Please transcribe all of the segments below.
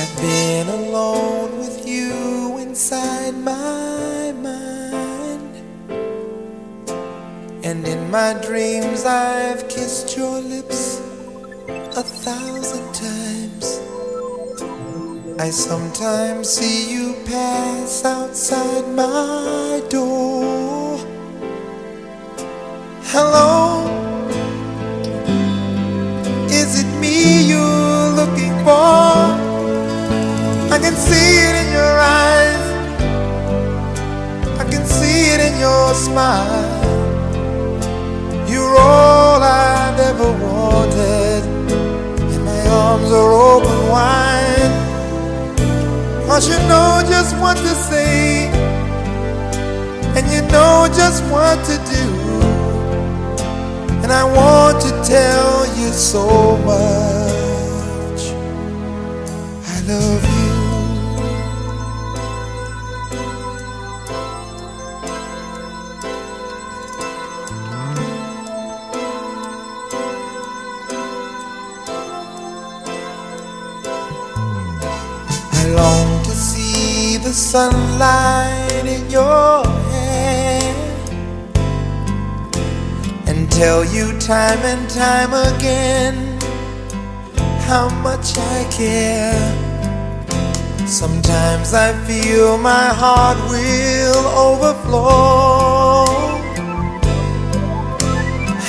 I've been alone with you inside my mind. And in my dreams, I've kissed your lips a thousand times. I sometimes see you pass outside my door. Hello, see it in your eyes, I can see it in your smile. You're all I've ever wanted, and my arms are open wide. Cause you know just what to say, and you know just what to do. And I want to tell you so much. I love you. Long to see the sunlight in your hair and tell you time and time again how much I care. Sometimes I feel my heart will overflow.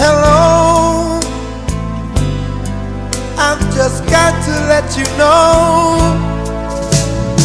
Hello, I've just got to let you know.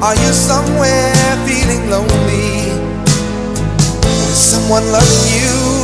Are you somewhere feeling lonely? Is someone loving you?